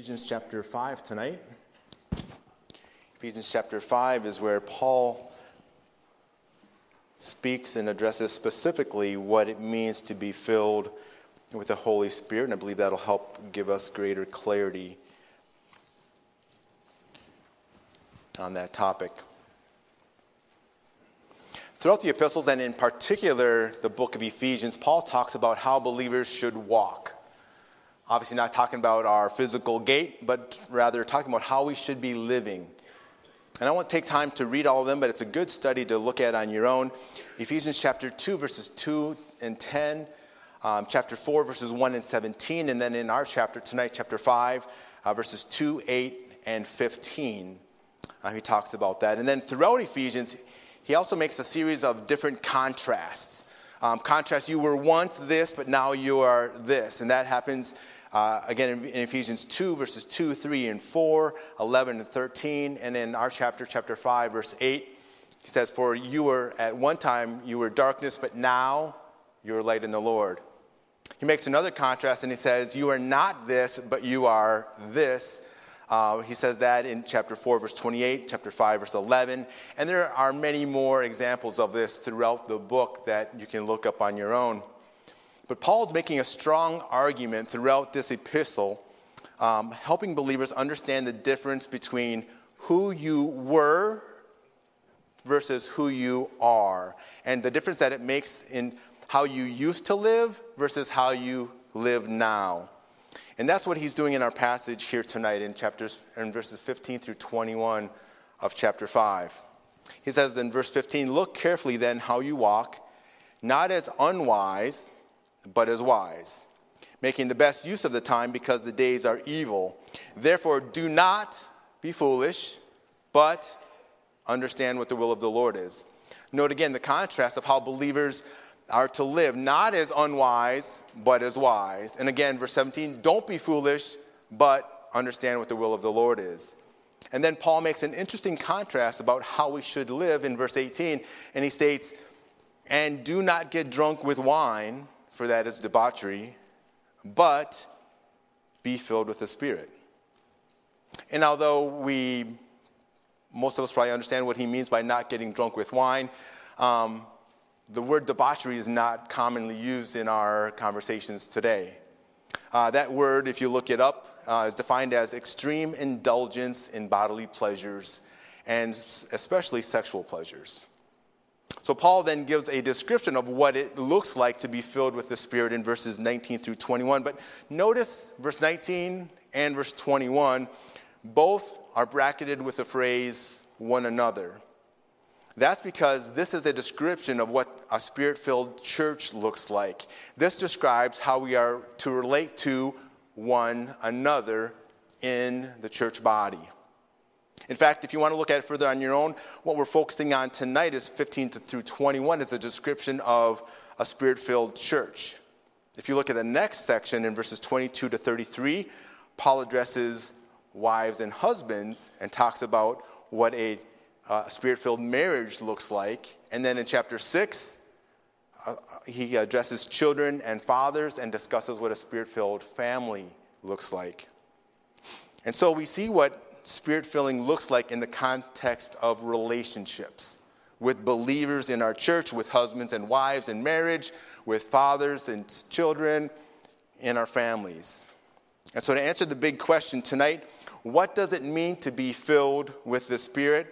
Ephesians chapter 5 tonight. Ephesians chapter 5 is where Paul speaks and addresses specifically what it means to be filled with the Holy Spirit, and I believe that'll help give us greater clarity on that topic. Throughout the epistles, and in particular the book of Ephesians, Paul talks about how believers should walk. Obviously, not talking about our physical gait, but rather talking about how we should be living. And I won't take time to read all of them, but it's a good study to look at on your own. Ephesians chapter 2, verses 2 and 10, um, chapter 4, verses 1 and 17, and then in our chapter tonight, chapter 5, uh, verses 2, 8, and 15. Uh, he talks about that. And then throughout Ephesians, he also makes a series of different contrasts. Um, contrast, you were once this, but now you are this. And that happens uh, again, in, in, Ephesians 2, verses 2, 3, and 4, 11, and 13. And in our chapter, chapter 5, verse 8, he says, For you were at one time, you were darkness, but now you are light in the Lord. He makes another contrast and he says, You are not this, but you are this. Uh, he says that in chapter 4, verse 28, chapter 5, verse 11. And there are many more examples of this throughout the book that you can look up on your own. But Paul's making a strong argument throughout this epistle, um, helping believers understand the difference between who you were versus who you are, and the difference that it makes in how you used to live versus how you live now. And that's what he's doing in our passage here tonight in chapters in verses 15 through 21 of chapter 5. He says in verse 15, Look carefully then how you walk, not as unwise but as wise, making the best use of the time because the days are evil. Therefore, do not be foolish, but understand what the will of the Lord is. Note again the contrast of how believers are to live, not as unwise, but as wise. And again, verse 17, don't be foolish, but understand what the will of the Lord is. And then Paul makes an interesting contrast about how we should live in verse 18, and he states, And do not get drunk with wine for that is debauchery, but be filled with the Spirit. And although we, most of us probably understand what he means by not getting drunk with wine, um, the word debauchery is not commonly used in our conversations today. Uh, that word, if you look it up, uh, is defined as extreme indulgence in bodily pleasures and especially sexual pleasures. So, Paul then gives a description of what it looks like to be filled with the Spirit in verses 19 through 21. But notice verse 19 and verse 21, both are bracketed with the phrase one another. That's because this is a description of what a spirit filled church looks like. This describes how we are to relate to one another in the church body. In fact, if you want to look at it further on your own, what we're focusing on tonight is 15 through 21 is a description of a spirit filled church. If you look at the next section in verses 22 to 33, Paul addresses wives and husbands and talks about what a uh, spirit filled marriage looks like. And then in chapter 6, uh, he addresses children and fathers and discusses what a spirit filled family looks like. And so we see what spirit filling looks like in the context of relationships with believers in our church, with husbands and wives in marriage, with fathers and children in our families. And so, to answer the big question tonight, what does it mean to be filled with the Spirit?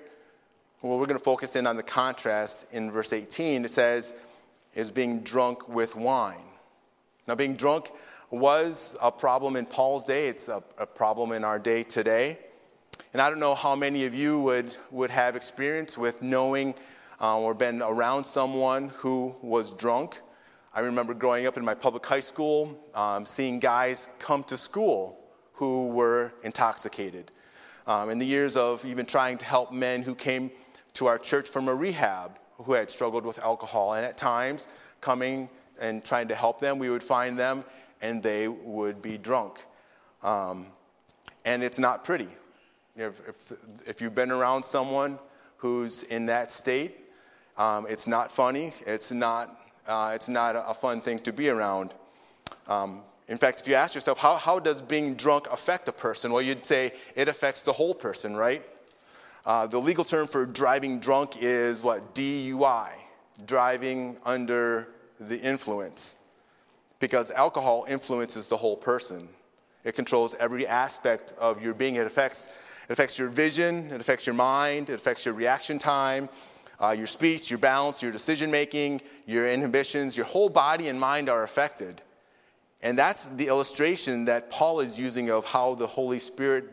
Well, we're going to focus in on the contrast in verse 18. It says, is being drunk with wine. Now, being drunk was a problem in Paul's day, it's a, a problem in our day today. And I don't know how many of you would, would have experience with knowing um, or been around someone who was drunk. I remember growing up in my public high school, um, seeing guys come to school who were intoxicated. Um, in the years of even trying to help men who came to our church from a rehab who had struggled with alcohol, and at times coming and trying to help them, we would find them and they would be drunk. Um, and it's not pretty. If, if, if you've been around someone who's in that state, um, it's not funny. It's not, uh, it's not a fun thing to be around. Um, In fact, if you ask yourself, how, how does being drunk affect a person? Well, you'd say it affects the whole person, right? Uh, the legal term for driving drunk is what? DUI, driving under the influence. Because alcohol influences the whole person. It controls every aspect of your being. It affects, it affects your vision, it affects your mind, it affects your reaction time, uh, your speech, your balance, your decision making, your inhibitions. Your whole body and mind are affected. And that's the illustration that Paul is using of how the Holy Spirit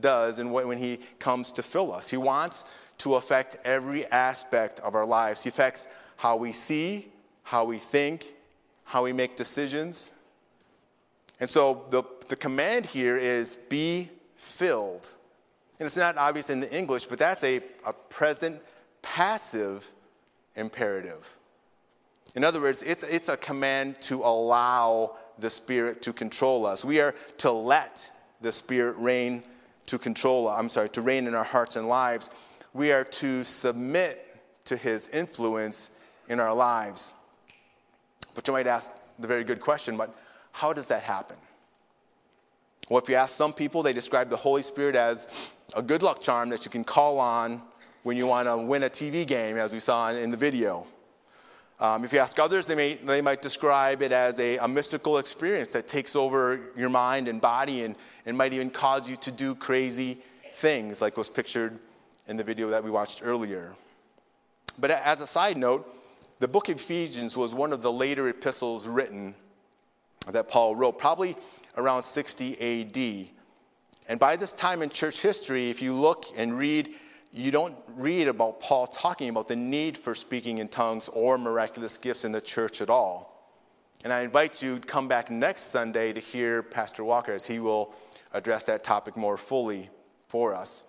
does and when he comes to fill us. He wants to affect every aspect of our lives. He affects how we see, how we think, how we make decisions. And so the, the command here is be filled. And it's not obvious in the English, but that's a, a present passive imperative. In other words, it's, it's a command to allow the Spirit to control us. We are to let the Spirit reign to control, I'm sorry, to reign in our hearts and lives. We are to submit to His influence in our lives. But you might ask the very good question, but how does that happen? Well, if you ask some people, they describe the Holy Spirit as a good luck charm that you can call on when you want to win a TV game, as we saw in the video. Um, if you ask others, they, may, they might describe it as a, a, mystical experience that takes over your mind and body and, and might even cause you to do crazy things, like was pictured in the video that we watched earlier. But as a side note, the book of Ephesians was one of the later epistles written that Paul wrote, probably around 60 AD. And by this time in church history, if you look and read you don't read about Paul talking about the need for speaking in tongues or miraculous gifts in the church at all. And I invite you to come back next Sunday to hear Pastor Walker as he will address that topic more fully for us.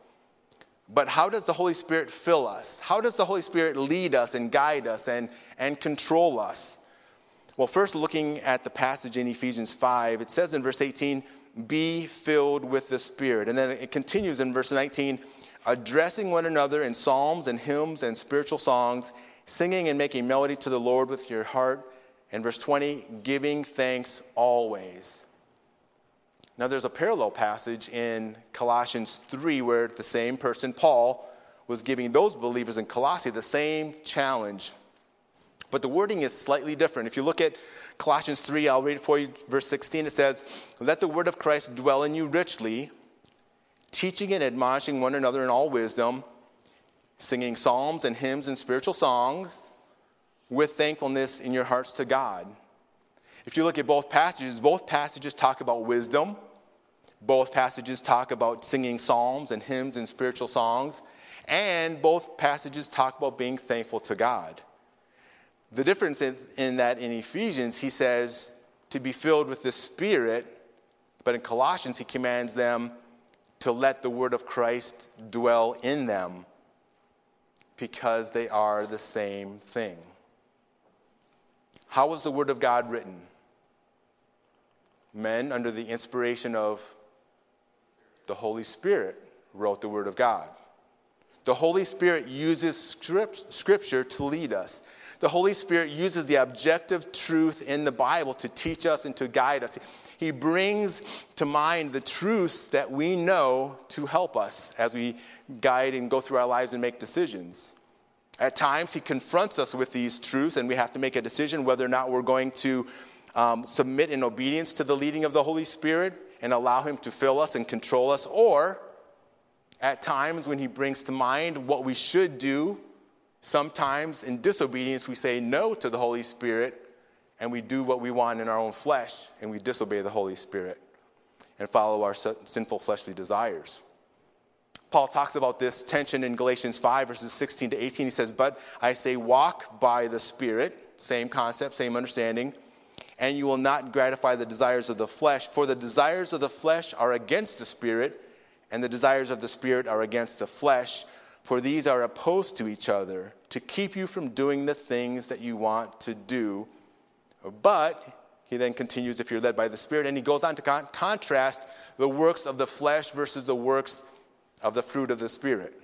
But how does the Holy Spirit fill us? How does the Holy Spirit lead us and guide us and, and control us? Well, first, looking at the passage in Ephesians 5, it says in verse 18, Be filled with the Spirit. And then it continues in verse 19, addressing one another in psalms and hymns and spiritual songs, singing and making melody to the Lord with your heart. And verse 20, giving thanks always. Now, there's a parallel passage in Colossians 3 where the same person, Paul, was giving those believers in Colossae the same challenge. But the wording is slightly different. If you look at Colossians 3, I'll read it for you, verse 16, it says, Let the word of Christ dwell in you richly teaching and admonishing one another in all wisdom, singing psalms and hymns and spiritual songs with thankfulness in your hearts to God. If you look at both passages, both passages talk about wisdom. Both passages talk about singing psalms and hymns and spiritual songs. And both passages talk about being thankful to God. The difference in, in that in Ephesians, he says to be filled with the Spirit, but in Colossians, he commands them to let the word of Christ dwell in them because they are the same thing. How was the word of God written? Men, under the inspiration of the Holy Spirit, wrote the word of God. The Holy Spirit uses scripture to lead us. The Holy Spirit uses the objective truth in the Bible to teach us and to guide us. He brings to mind the truths that we know to help us as we guide and go through our lives and make decisions. At times, He confronts us with these truths, and we have to make a decision whether or not we're going to um, submit in obedience to the leading of the Holy Spirit and allow Him to fill us and control us, or at times when He brings to mind what we should do, sometimes in disobedience, we say no to the Holy Spirit and we do what we want in our own flesh and we disobey the Holy Spirit and follow our sinful fleshly desires. Paul talks about this tension in Galatians 5, verses 16 to 18. He says, But I say, walk by the Spirit, same concept, same understanding, and you will not gratify the desires of the flesh, for the desires of the flesh are against the Spirit, and the desires of the Spirit are against the flesh, for these are opposed to each other to keep you from doing the things that you want to do. But, he then continues, if you're led by the Spirit, and he goes on to con- contrast the works of the flesh versus the works of the fruit of the Spirit.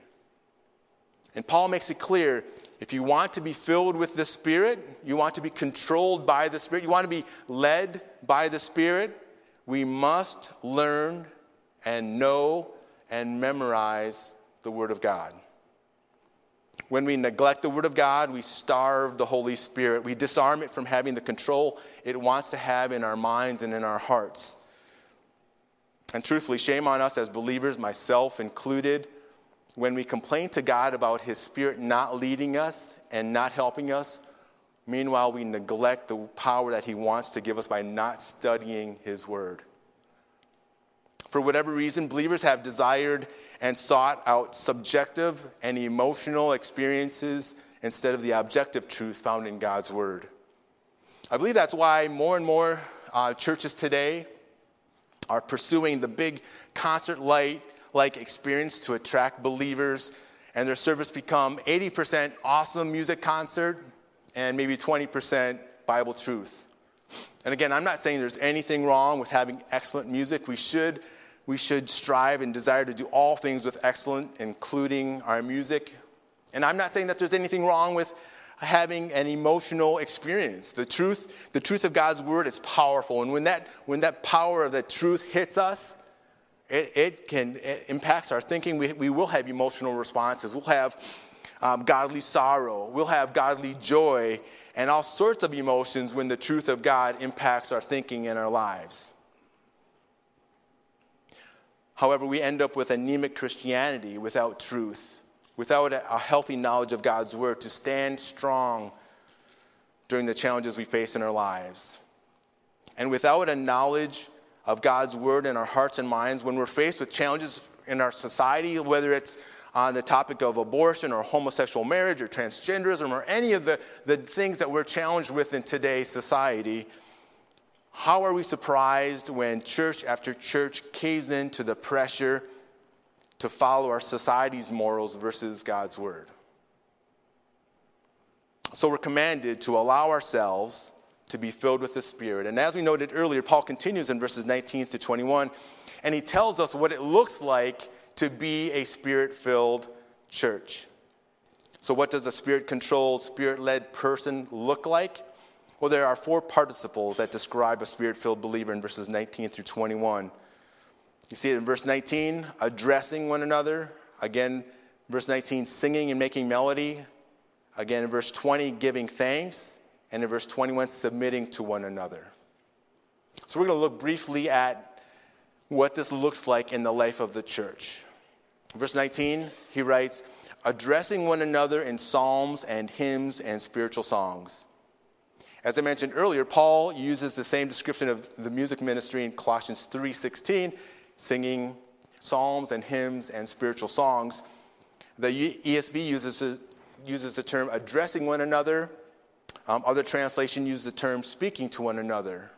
And Paul makes it clear if you want to be filled with the Spirit, you want to be controlled by the Spirit, you want to be led by the Spirit, we must learn and know and memorize the Word of God. When we neglect the Word of God, we starve the Holy Spirit. We disarm it from having the control it wants to have in our minds and in our hearts. And truthfully, shame on us as believers, myself included, when we complain to God about His Spirit not leading us and not helping us. Meanwhile, we neglect the power that He wants to give us by not studying His Word. For whatever reason, believers have desired and sought out subjective and emotional experiences instead of the objective truth found in God's Word. I believe that's why more and more uh, churches today are pursuing the big concert light like experience to attract believers, and their service become 80% awesome music concert and maybe 20% Bible truth. And again, I'm not saying there's anything wrong with having excellent music. We should, we should strive and desire to do all things with excellence, including our music. And I'm not saying that there's anything wrong with having an emotional experience. The truth, the truth of God's word is powerful. And when that, when that power of the truth hits us, it, it can it impacts our thinking. We, we will have emotional responses. We'll have um, godly sorrow. We'll have godly joy and all sorts of emotions when the truth of God impacts our thinking and our lives. However, we end up with anemic Christianity without truth, without a healthy knowledge of God's word to stand strong during the challenges we face in our lives. And without a knowledge of God's word in our hearts and minds, when we're faced with challenges in our society, whether it's on the topic of abortion or homosexual marriage or transgenderism or any of the, the things that we're challenged with in today's society, how are we surprised when church after church caves into the pressure to follow our society's morals versus God's word? So we're commanded to allow ourselves to be filled with the Spirit. And as we noted earlier, Paul continues in verses 19 to 21, and he tells us what it looks like to be a spirit filled church. So, what does a spirit controlled, spirit led person look like? Well, there are four participles that describe a spirit filled believer in verses 19 through 21. You see it in verse 19, addressing one another. Again, verse 19, singing and making melody. Again, in verse 20, giving thanks. And in verse 21, submitting to one another. So, we're going to look briefly at what this looks like in the life of the church. Verse 19, he writes, addressing one another in psalms and hymns and spiritual songs. As I mentioned earlier, Paul uses the same description of the music ministry in Colossians 3:16, singing psalms and hymns and spiritual songs. The ESV uses, uses the term addressing one another. Um, other translation use the term speaking to one another.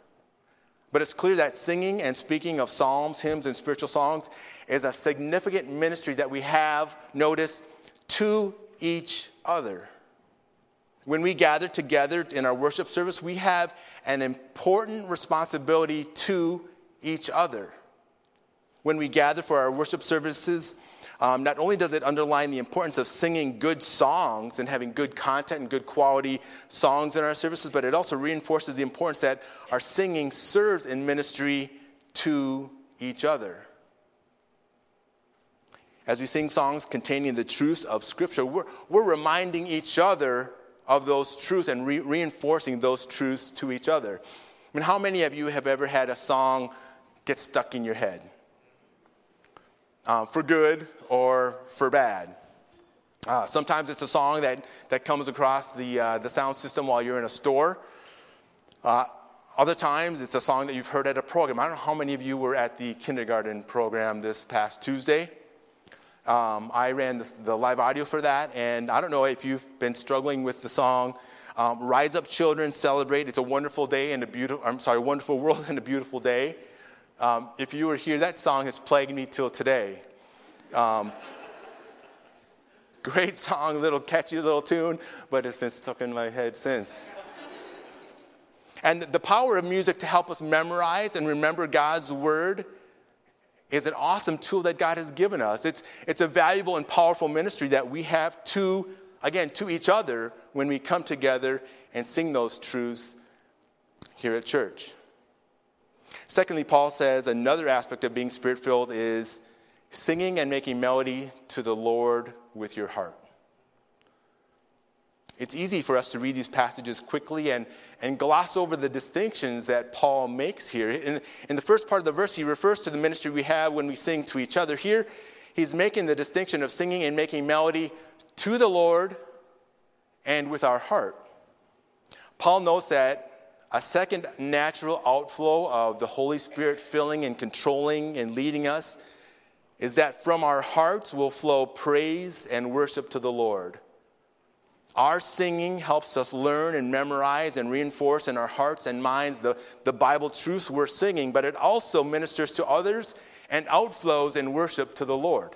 But it's clear that singing and speaking of psalms, hymns, and spiritual songs is a significant ministry that we have, notice, to each other. When we gather together in our worship service, we have an important responsibility to each other. When we gather for our worship services, um, not only does it underline the importance of singing good songs and having good content and good quality songs in our services, but it also reinforces the importance that our singing serves in ministry to each other. As we sing songs containing the truths of Scripture, we're, we're reminding each other of those truths and re- reinforcing those truths to each other. I mean, how many of you have ever had a song get stuck in your head? Um, for good or for bad. Uh, sometimes it's a song that, that comes across the, uh, the sound system while you're in a store. Uh, other times it's a song that you've heard at a program. I don't know how many of you were at the kindergarten program this past Tuesday. Um, I ran the, the, live audio for that, and I don't know if you've been struggling with the song um, "Rise Up, Children, Celebrate." It's a wonderful day and a beautiful. I'm sorry, wonderful world and a beautiful day. Um, if you were here, that song has plagued me till today. Um, great song, little catchy little tune, but it's been stuck in my head since. And the power of music to help us memorize and remember God's word is an awesome tool that God has given us. It's, it's a valuable and powerful ministry that we have to, again, to each other when we come together and sing those truths here at church. Secondly, Paul says another aspect of being spirit filled is singing and making melody to the Lord with your heart. It's easy for us to read these passages quickly and, and gloss over the distinctions that Paul makes here. In, in the first part of the verse, he refers to the ministry we have when we sing to each other. Here, he's making the distinction of singing and making melody to the Lord and with our heart. Paul notes that a second natural outflow of the Holy Spirit filling and controlling and leading us is that from our hearts will flow praise and worship to the Lord. Our singing helps us learn and memorize and reinforce in our hearts and minds the, the Bible truths we're singing, but it also ministers to others and outflows in worship to the Lord.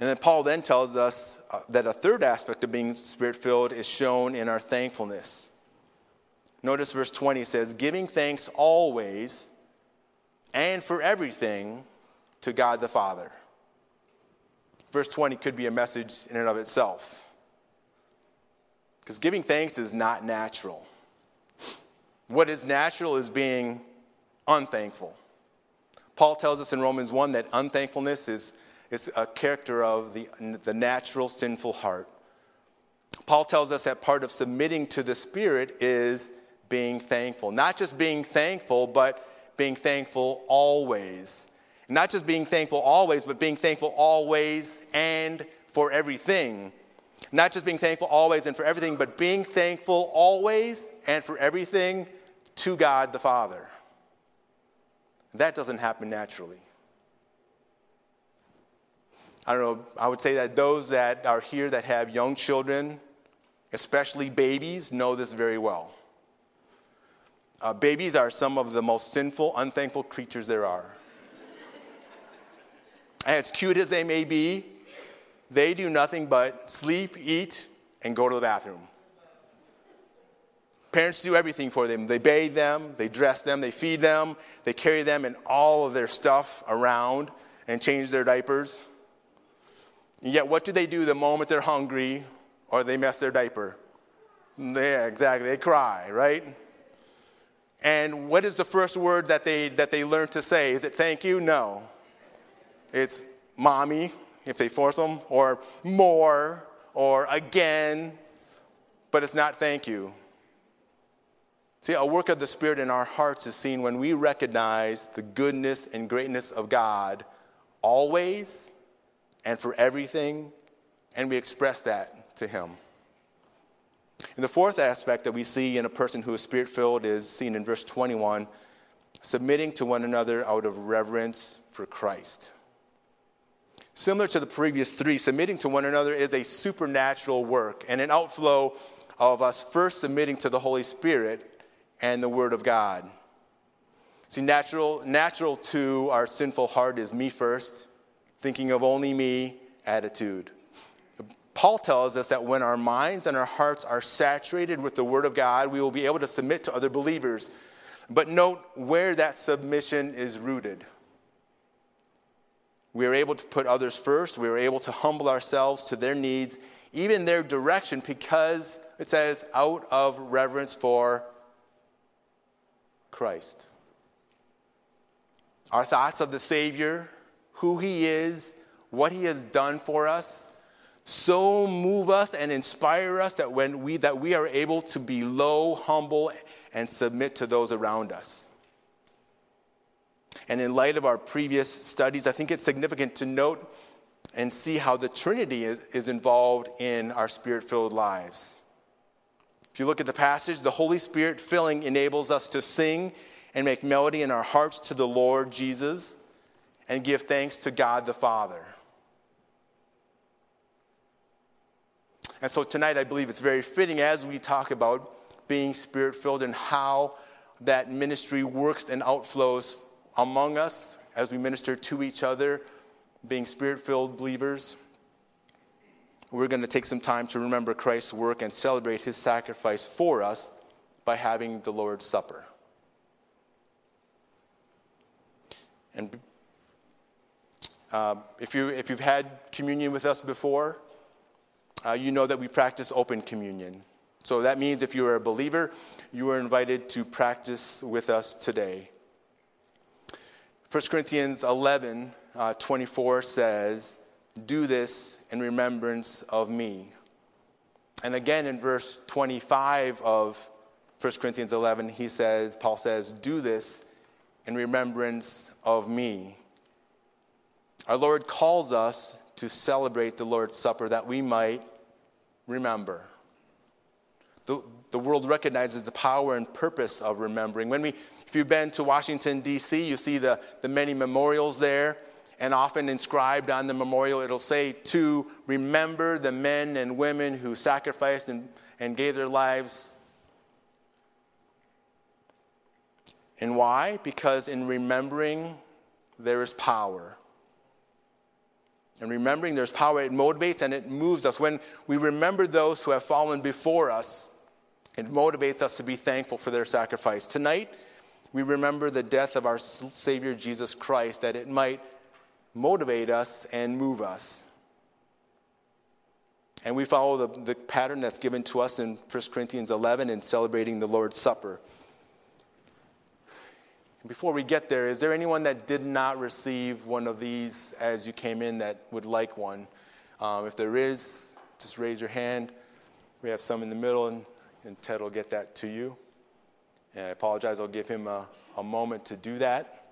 And then Paul then tells us uh, that a third aspect of being spirit filled is shown in our thankfulness. Notice verse 20 says, Giving thanks always and for everything to God the Father. Verse 20 could be a message in and of itself. Because giving thanks is not natural. What is natural is being unthankful. Paul tells us in Romans 1 that unthankfulness is, is a character of the, the natural sinful heart. Paul tells us that part of submitting to the Spirit is being thankful. Not just being thankful, but being thankful always. Not just being thankful always, but being thankful always and for everything. Not just being thankful always and for everything, but being thankful always and for everything to God the Father. That doesn't happen naturally. I don't know, I would say that those that are here that have young children, especially babies, know this very well. Uh, babies are some of the most sinful, unthankful creatures there are as cute as they may be, they do nothing but sleep, eat, and go to the bathroom. Parents do everything for them. They bathe them, they dress them, they feed them, they carry them and all of their stuff around and change their diapers. And yet, what do they do the moment they're hungry or they mess their diaper? Yeah, exactly. They cry, right? And what is the first word that they, that they learn to say? Is it thank you? No. It's mommy, if they force them, or more, or again, but it's not thank you. See, a work of the Spirit in our hearts is seen when we recognize the goodness and greatness of God always and for everything, and we express that to Him. And the fourth aspect that we see in a person who is spirit filled is seen in verse 21 submitting to one another out of reverence for Christ. Similar to the previous three, submitting to one another is a supernatural work and an outflow of us first submitting to the Holy Spirit and the Word of God. See, natural, natural to our sinful heart is me first, thinking of only me attitude. Paul tells us that when our minds and our hearts are saturated with the Word of God, we will be able to submit to other believers. But note where that submission is rooted. We are able to put others first. We are able to humble ourselves to their needs, even their direction, because it says, out of reverence for Christ. Our thoughts of the Savior, who He is, what He has done for us, so move us and inspire us that when we that we are able to be low, humble, and submit to those around us. And in light of our previous studies, I think it's significant to note and see how the Trinity is, is involved in our spirit filled lives. If you look at the passage, the Holy Spirit filling enables us to sing and make melody in our hearts to the Lord Jesus and give thanks to God the Father. And so tonight, I believe it's very fitting as we talk about being spirit filled and how that ministry works and outflows among us as we minister to each other, being spirit filled believers. We're going to take some time to remember Christ's work and celebrate his sacrifice for us by having the Lord's Supper. And uh, if, you, if you've had communion with us before, uh, you know that we practice open communion. So that means if you are a believer, you are invited to practice with us today. 1 Corinthians 11 uh, 24 says, Do this in remembrance of me. And again in verse 25 of 1 Corinthians 11, he says, Paul says, Do this in remembrance of me. Our Lord calls us to celebrate the Lord's Supper that we might remember. The, the world recognizes the power and purpose of remembering. When we, if you've been to Washington, D.C., you see the, the many memorials there and often inscribed on the memorial, it'll say to remember the men and women who sacrificed and, and gave their lives. And why? Because in remembering, there is power. And remembering there's power, it motivates and it moves us. When we remember those who have fallen before us, it motivates us to be thankful for their sacrifice. Tonight, we remember the death of our Savior Jesus Christ, that it might motivate us and move us. And we follow the, the pattern that's given to us in 1 Corinthians 11 in celebrating the Lord's Supper. Before we get there, is there anyone that did not receive one of these as you came in that would like one? Um, if there is, just raise your hand. We have some in the middle, and, and Ted will get that to you. And I apologize, I'll give him a, a moment to do that.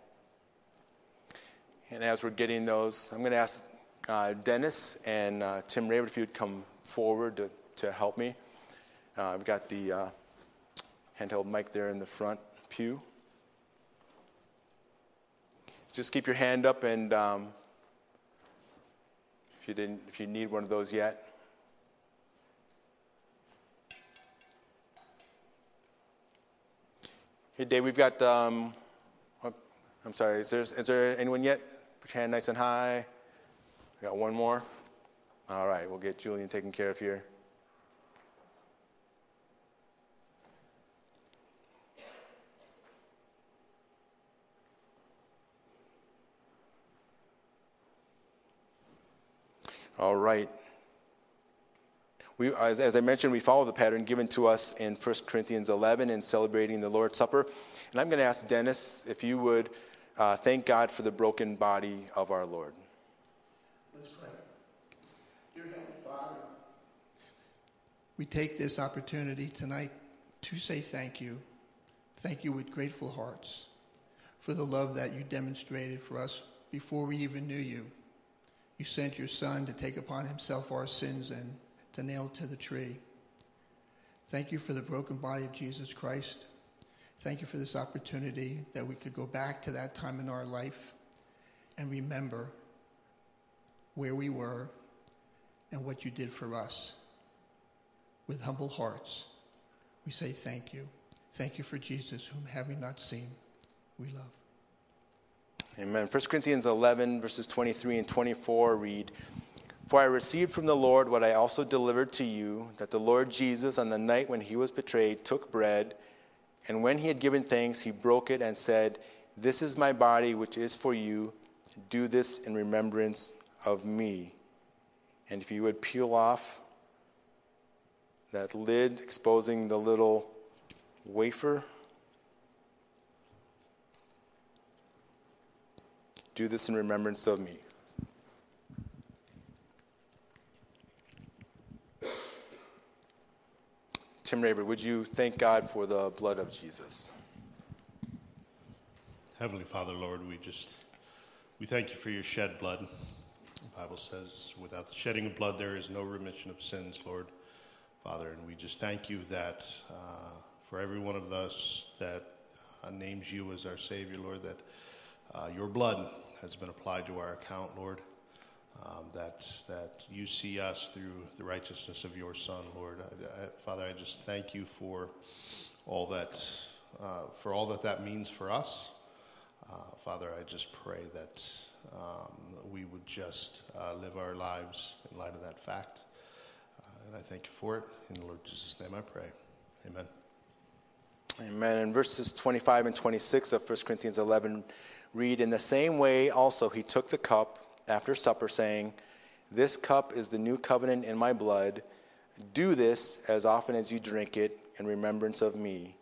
And as we're getting those, I'm going to ask uh, Dennis and uh, Tim Rayford if you'd come forward to, to help me. Uh, I've got the uh, handheld mic there in the front pew. Just keep your hand up, and um, if you didn't, if you need one of those yet. Hey, Dave, we've got. Um, oh, I'm sorry. Is there, is there anyone yet? Put your hand nice and high. We got one more. All right, we'll get Julian taken care of here. All right. We, as, as, I mentioned, we follow the pattern given to us in 1 Corinthians 11 in celebrating the Lord's Supper. And I'm going to ask Dennis if you would uh, thank God for the broken body of our Lord. Let's pray. Dear Heavenly Father, we take this opportunity tonight to say thank you. Thank you with grateful hearts for the love that you demonstrated for us before we even knew you. You sent your Son to take upon himself our sins and to nail to the tree. Thank you for the broken body of Jesus Christ. Thank you for this opportunity that we could go back to that time in our life and remember where we were and what you did for us. With humble hearts, we say thank you. Thank you for Jesus, whom having not seen, we love. Amen. 1 Corinthians 11, verses 23 and 24 read, For I received from the Lord what I also delivered to you, that the Lord Jesus, on the night when he was betrayed, took bread. And when he had given thanks, he broke it and said, This is my body, which is for you. Do this in remembrance of me. And if you would peel off that lid, exposing the little wafer, do this in remembrance of me. Tim Would you thank God for the blood of Jesus? Heavenly Father, Lord, we just we thank you for your shed blood. The Bible says, without the shedding of blood, there is no remission of sins, Lord, Father. And we just thank you that uh, for every one of us that uh, names you as our Savior, Lord, that uh, your blood has been applied to our account, Lord um, that, that you see us through the righteousness of your Son, Lord. I, I, Father, I just thank you for all that, uh, for all that that means for us. Uh, Father, I just pray that um, we would just uh, live our lives in light of that fact. Uh, and I thank you for it. In the Lord Jesus' name I pray. Amen. Amen. In verses 25 and 26 of 1 Corinthians 11, read, In the same way also he took the cup after supper, saying, This cup is the new covenant in my blood. Do this as often as you drink it in remembrance of me.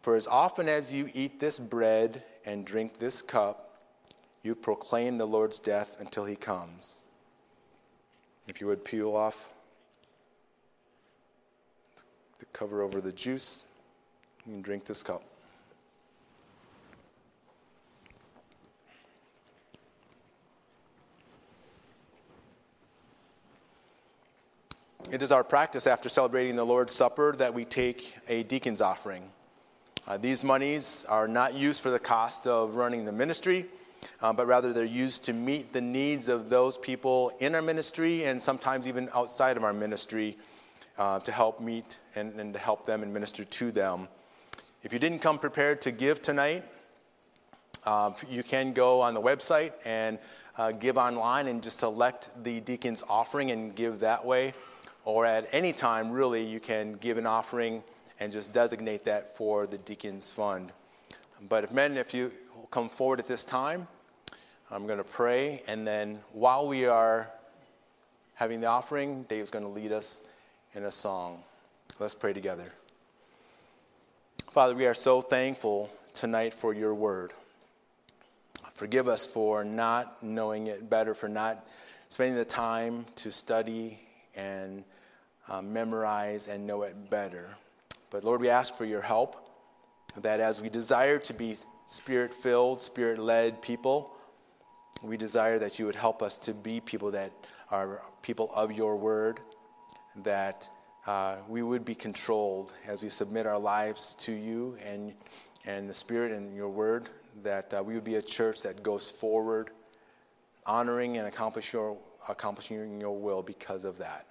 For as often as you eat this bread and drink this cup, you proclaim the Lord's death until he comes. If you would peel off the cover over the juice, you can drink this cup. It is our practice after celebrating the Lord's Supper that we take a deacon's offering. Uh, these monies are not used for the cost of running the ministry, uh, but rather they're used to meet the needs of those people in our ministry and sometimes even outside of our ministry uh, to help meet and, and to help them and minister to them. If you didn't come prepared to give tonight, uh, you can go on the website and uh, give online and just select the deacon's offering and give that way or at any time, really, you can give an offering and just designate that for the deacon's fund. But if men, if you come forward at this time, I'm going to pray, and then while we are having the offering, Dave's going to lead us in a song. Let's pray together. Father, we are so thankful tonight for your word. Forgive us for not knowing it better, for not spending the time to study and uh, memorize and know it better. But Lord, we ask for your help that as we desire to be spirit filled, spirit led people, we desire that you would help us to be people that are people of your word, that uh, we would be controlled as we submit our lives to you and, and the Spirit and your word, that uh, we would be a church that goes forward, honoring and your, accomplishing your will because of that.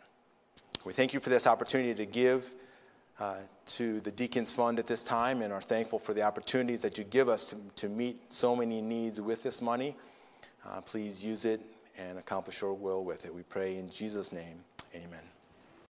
We thank you for this opportunity to give uh, to the Deacons Fund at this time and are thankful for the opportunities that you give us to, to meet so many needs with this money. Uh, please use it and accomplish your will with it. We pray in Jesus' name. Amen.